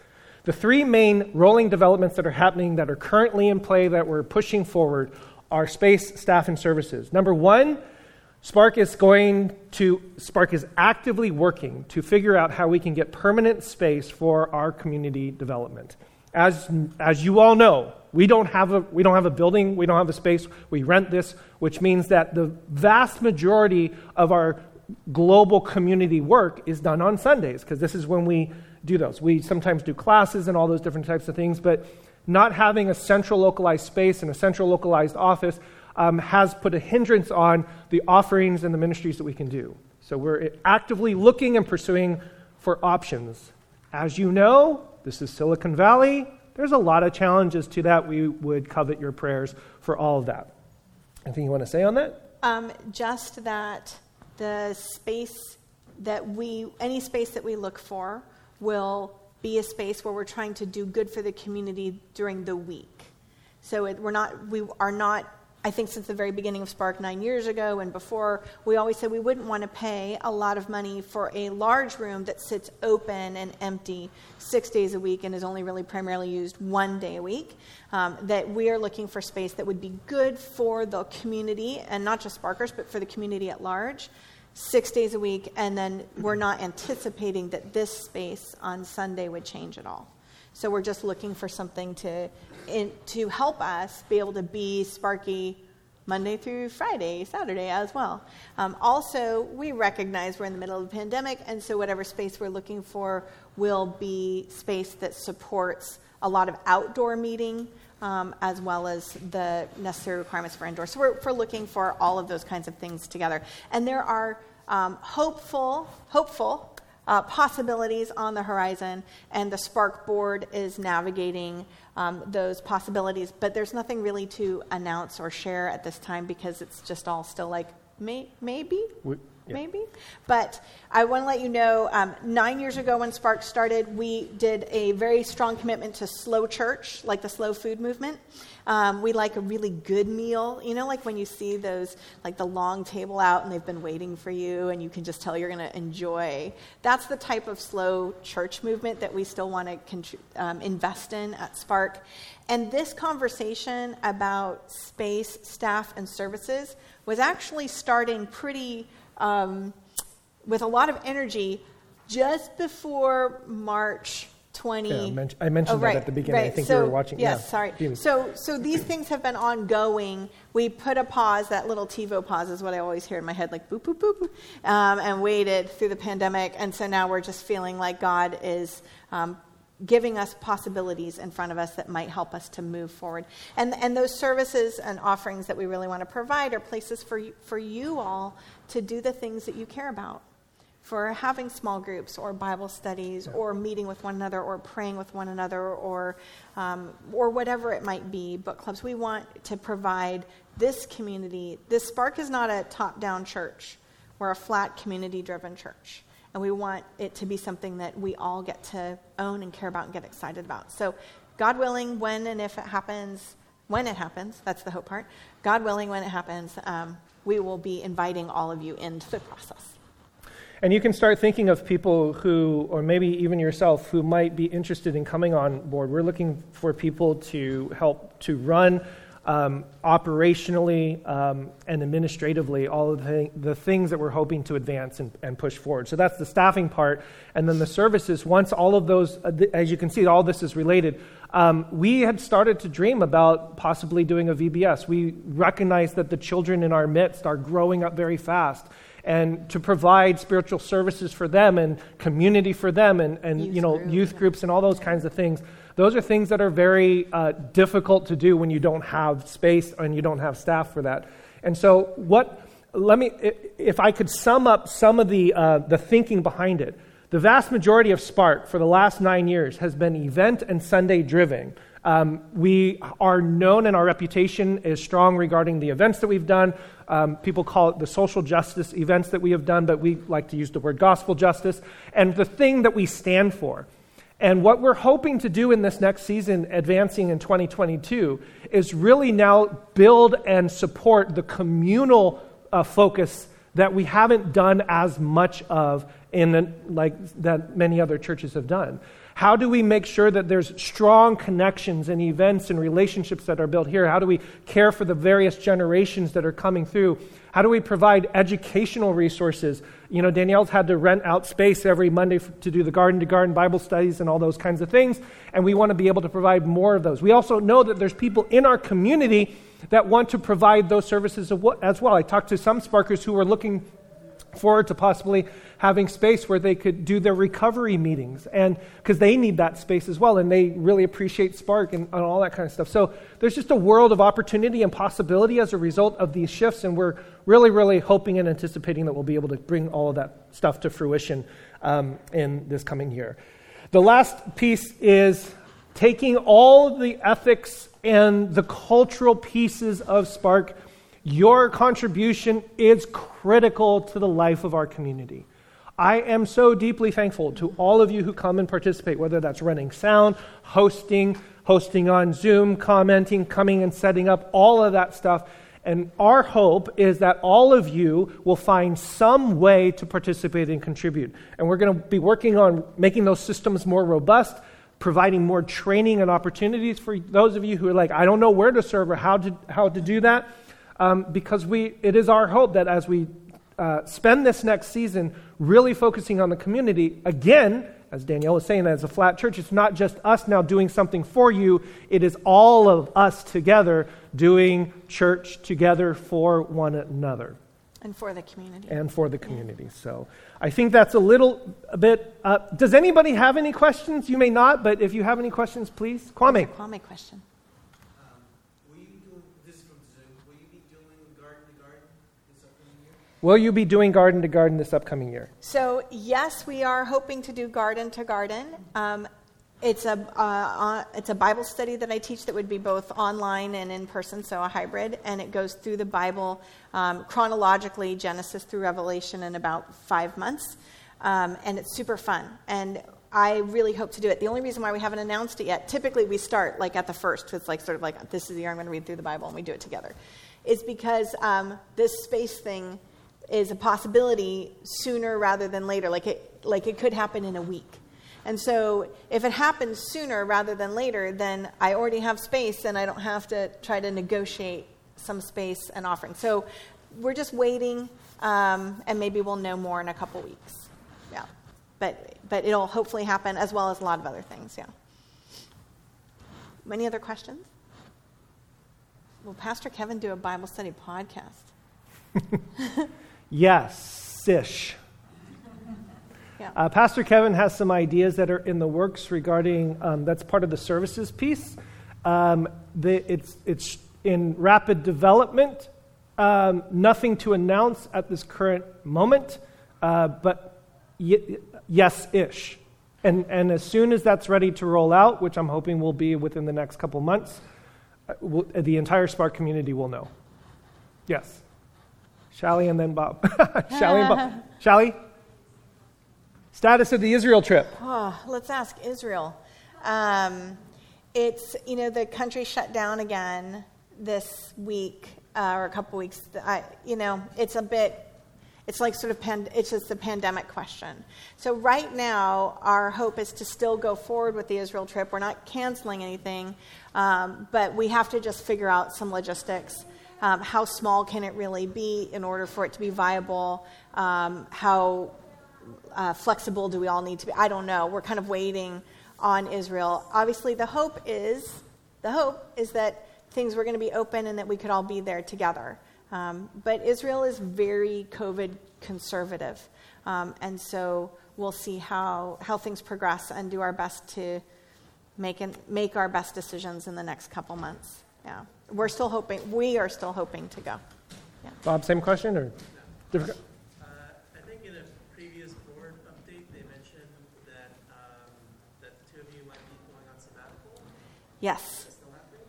The three main rolling developments that are happening that are currently in play that we're pushing forward are space, staff, and services. Number one, Spark is going to, Spark is actively working to figure out how we can get permanent space for our community development. As, as you all know, we don't, have a, we don't have a building, we don't have a space, we rent this, which means that the vast majority of our global community work is done on Sundays, because this is when we do those. We sometimes do classes and all those different types of things, but not having a central localized space and a central localized office um, has put a hindrance on the offerings and the ministries that we can do. So we're actively looking and pursuing for options. As you know, this is Silicon Valley. There's a lot of challenges to that. We would covet your prayers for all of that. Anything you want to say on that? Um, just that the space that we, any space that we look for, will be a space where we're trying to do good for the community during the week. So it, we're not, we are not I think since the very beginning of Spark nine years ago and before, we always said we wouldn't want to pay a lot of money for a large room that sits open and empty six days a week and is only really primarily used one day a week. Um, that we are looking for space that would be good for the community and not just Sparkers, but for the community at large. Six days a week, and then we're not anticipating that this space on Sunday would change at all. So we're just looking for something to, in, to help us be able to be Sparky Monday through Friday, Saturday as well. Um, also, we recognize we're in the middle of a pandemic, and so whatever space we're looking for will be space that supports a lot of outdoor meeting. Um, as well as the necessary requirements for indoor. So we're, we're, looking for all of those kinds of things together. And there are um, hopeful, hopeful uh, possibilities on the horizon, and the Spark board is navigating um, those possibilities. But there's nothing really to announce or share at this time because it's just all still like may, maybe. We, yeah. maybe. But I want to let you know um, nine years ago when Spark started, we did a very strong commitment to slow church, like the slow food movement. Um, we like a really good meal. You know, like when you see those, like the long table out and they've been waiting for you and you can just tell you're going to enjoy. That's the type of slow church movement that we still want to um, invest in at Spark. And this conversation about space, staff, and services was actually starting pretty um, with a lot of energy just before March 20. Yeah, I, mentioned, I mentioned oh, right, that at the beginning. Right. I think so, you were watching. Yes, yeah. sorry. So, so these things have been ongoing. We put a pause, that little TiVo pause is what I always hear in my head, like boop, boop, boop, boop um, and waited through the pandemic. And so now we're just feeling like God is um, giving us possibilities in front of us that might help us to move forward. And, and those services and offerings that we really want to provide are places for you, for you all to do the things that you care about. For having small groups or Bible studies or meeting with one another or praying with one another or, um, or whatever it might be, book clubs. We want to provide this community. This Spark is not a top down church, we're a flat community driven church and we want it to be something that we all get to own and care about and get excited about. So, God willing, when and if it happens, when it happens, that's the hope part. God willing, when it happens, um, we will be inviting all of you into the process. And you can start thinking of people who, or maybe even yourself, who might be interested in coming on board. We're looking for people to help to run um, operationally um, and administratively all of the, the, things that we're hoping to advance and, and, push forward. So that's the staffing part. And then the services, once all of those, uh, as you can see, all this is related. Um, we had started to dream about possibly doing a VBS. We recognize that the children in our midst are growing up very fast. And to provide spiritual services for them and community for them and, and you know, youth groups and all those kinds of things those are things that are very uh, difficult to do when you don't have space and you don't have staff for that. And so, what, let me, if I could sum up some of the, uh, the thinking behind it, the vast majority of Spark for the last nine years has been event and Sunday driven. Um, we are known and our reputation is strong regarding the events that we've done. Um, people call it the social justice events that we have done, but we like to use the word gospel justice. And the thing that we stand for And what we're hoping to do in this next season, advancing in 2022, is really now build and support the communal uh, focus that we haven't done as much of in like that many other churches have done. How do we make sure that there's strong connections and events and relationships that are built here? How do we care for the various generations that are coming through? How do we provide educational resources? You know, Danielle's had to rent out space every Monday to do the garden to garden Bible studies and all those kinds of things, and we want to be able to provide more of those. We also know that there's people in our community that want to provide those services as well. I talked to some Sparkers who were looking forward to possibly having space where they could do their recovery meetings and because they need that space as well and they really appreciate spark and, and, all that kind of stuff. So there's just a world of opportunity and possibility as a result of these shifts and we're really really hoping and anticipating that we'll be able to bring all of that stuff to fruition um, in this coming year. The last piece is taking all the ethics and the cultural pieces of spark your contribution is critical to the life of our community. I am so deeply thankful to all of you who come and participate, whether that's running sound, hosting, hosting on Zoom, commenting, coming and setting up, all of that stuff. And our hope is that all of you will find some way to participate and contribute. And we're going to be working on making those systems more robust, providing more training and opportunities for those of you who are like, I don't know where to serve or how to, how to do that um, because we, it is our hope that as we uh, spend this next season really focusing on the community, again, as Danielle was saying, as a flat church, it's not just us now doing something for you, it is all of us together doing church together for one another. And for the community. And for the community. So I think that's a little a bit. Uh, does anybody have any questions? You may not, but if you have any questions, please. Kwame. Kwame question. Will you be doing garden to garden this upcoming year? So, yes, we are hoping to do garden to garden. Um, it's a, uh, uh, it's a Bible study that I teach that would be both online and in person, so a hybrid. And it goes through the Bible um, chronologically, Genesis through Revelation, in about five months. Um, and it's super fun. And I really hope to do it. The only reason why we haven't announced it yet, typically we start like at the first. It's like sort of like, this is the year I'm going to read through the Bible, and we do it together. Is because um, this space thing is a possibility sooner rather than later. Like it, like it could happen in a week. And so if it happens sooner rather than later, then I already have space and I don't have to try to negotiate some space and offering. So we're just waiting, um, and maybe we'll know more in a couple weeks. Yeah. But, but it'll hopefully happen as well as a lot of other things. Yeah. Any other questions? Will Pastor Kevin do a Bible study podcast? [LAUGHS] [LAUGHS] Yes, ish. [LAUGHS] Yeah. Uh, Pastor Kevin has some ideas that are in the works regarding um, that's part of the services piece. Um, the, it's, it's in rapid development, um, nothing to announce at this current moment, uh, but y- yes ish. And, and as soon as that's ready to roll out, which I'm hoping will be within the next couple months, uh, we'll, the entire Spark community will know. Yes. Shally and then Bob. [LAUGHS] Shally and Bob. [LAUGHS] Shally? Status of the Israel trip. Oh, let's ask Israel. Um, it's, you know, the country shut down again this week uh, or a couple weeks. I, you know, it's a bit, it's like sort of, pand- it's just the pandemic question. So right now, our hope is to still go forward with the Israel trip. We're not canceling anything, um, but we have to just figure out some logistics. Um, how small can it really be in order for it to be viable? Um, how uh, flexible do we all need to be? I don't know. We're kind of waiting on Israel. Obviously, the hope is the hope is that things were going to be open and that we could all be there together. Um, but Israel is very COVID conservative, um, and so we'll see how how things progress and do our best to make an, make our best decisions in the next couple months. Yeah we're still hoping, we are still hoping to go. Yeah. Bob, same question or different? Uh, I think in a previous board update, they mentioned that, um, that two of you might be going on sabbatical. Yes.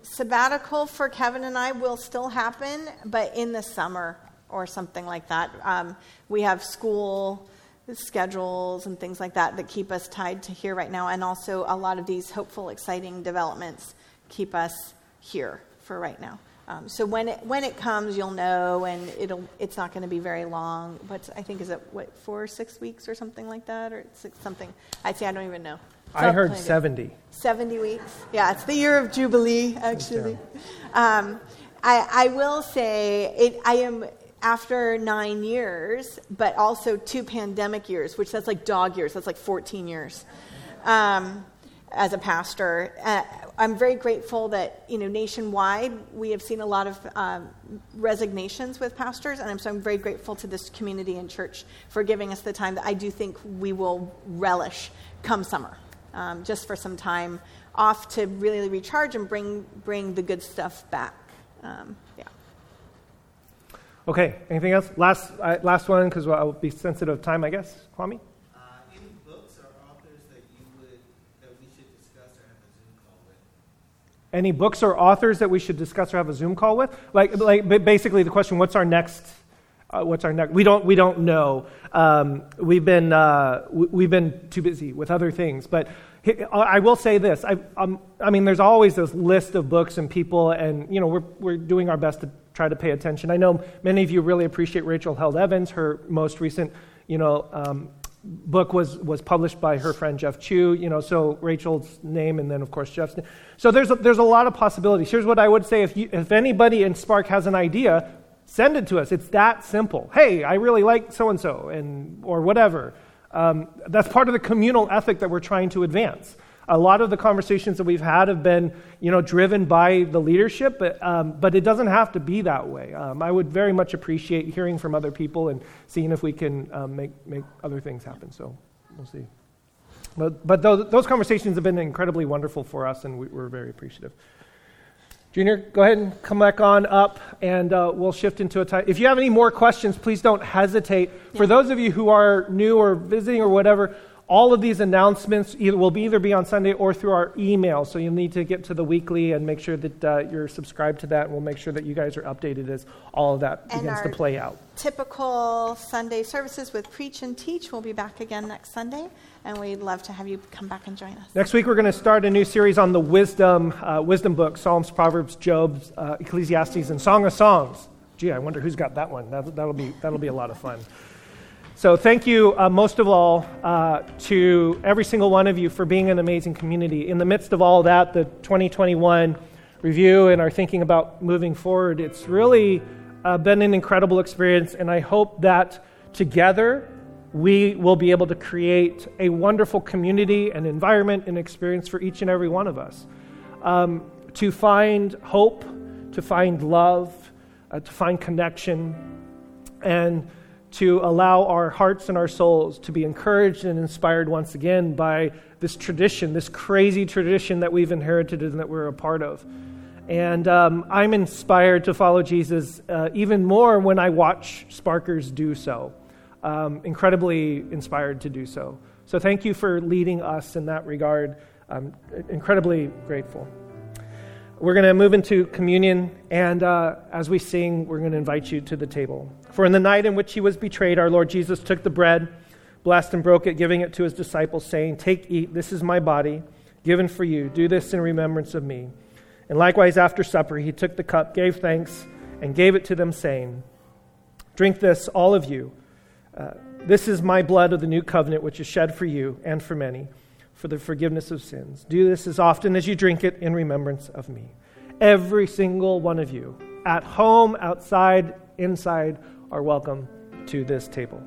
Sabbatical for Kevin and I will still happen, but in the summer or something like that. Um, we have school schedules and things like that that keep us tied to here right now, and also a lot of these hopeful, exciting developments keep us here for right now. Um, so when it when it comes, you'll know, and it'll it's not going to be very long. But I think is it what four or six weeks or something like that, or six, something. I'd say I don't even know. I heard seventy. Seventy weeks. Yeah, it's the year of jubilee. Actually, um, I I will say it. I am after nine years, but also two pandemic years, which that's like dog years. That's like fourteen years. Um, as a pastor. Uh, I'm very grateful that you know nationwide we have seen a lot of um, resignations with pastors, and I'm, so I'm very grateful to this community and church for giving us the time that I do think we will relish come summer, um, just for some time off to really recharge and bring bring the good stuff back. Um, yeah. Okay. Anything else? Last uh, last one because I'll be sensitive of time, I guess. Kwame. Any books or authors that we should discuss or have a Zoom call with? Like, like basically, the question: What's our next? Uh, what's our next? We don't. We don't know. Um, we've been. Uh, we've been too busy with other things. But I will say this. I, um, I mean, there's always this list of books and people, and you know, we're we're doing our best to try to pay attention. I know many of you really appreciate Rachel Held Evans. Her most recent, you know, um, book was, was published by her friend Jeff Chu, you know, so Rachel's name and then, of course, Jeff's name. So there's a, there's a lot of possibilities. Here's what I would say if, you, if anybody in Spark has an idea, send it to us. It's that simple. Hey, I really like so and so, and or whatever. Um, that's part of the communal ethic that we're trying to advance a lot of the conversations that we've had have been, you know, driven by the leadership, but, um, but it doesn't have to be that way. Um, I would very much appreciate hearing from other people and seeing if we can um, make, make other things happen. So we'll see. But, but those, those conversations have been incredibly wonderful for us, and we, are very appreciative. Junior, go ahead and come back on up, and uh, we'll shift into a time. If you have any more questions, please don't hesitate. Yeah. For those of you who are new or visiting or whatever, all of these announcements either, will be either be on Sunday or through our email. So you'll need to get to the weekly and make sure that uh, you're subscribed to that, and we'll make sure that you guys are updated as all of that and begins to play out. Typical Sunday services with Preach and Teach We'll be back again next Sunday, and we'd love to have you come back and join us. Next week, we're going to start a new series on the wisdom, uh, wisdom book Psalms, Proverbs, Job, uh, Ecclesiastes, and Song of Songs. Gee, I wonder who's got that one. That, that'll, be, that'll be a lot of fun. So, thank you uh, most of all uh, to every single one of you for being an amazing community. In the midst of all that, the 2021 review and our thinking about moving forward, it's really uh, been an incredible experience, and I hope that together we will be able to create a wonderful community and environment and experience for each and every one of us. Um, to find hope, to find love, uh, to find connection, and to allow our hearts and our souls to be encouraged and inspired once again by this tradition, this crazy tradition that we've inherited and that we're a part of. And um, I'm inspired to follow Jesus uh, even more when I watch Sparkers do so. Um, incredibly inspired to do so. So thank you for leading us in that regard. I'm incredibly grateful. We're going to move into communion, and uh, as we sing, we're going to invite you to the table. For in the night in which he was betrayed, our Lord Jesus took the bread, blessed and broke it, giving it to his disciples, saying, Take, eat, this is my body, given for you. Do this in remembrance of me. And likewise, after supper, he took the cup, gave thanks, and gave it to them, saying, Drink this, all of you. Uh, this is my blood of the new covenant, which is shed for you and for many for the forgiveness of sins. Do this as often as you drink it in remembrance of me. Every single one of you, at home, outside, inside, are welcome to this table.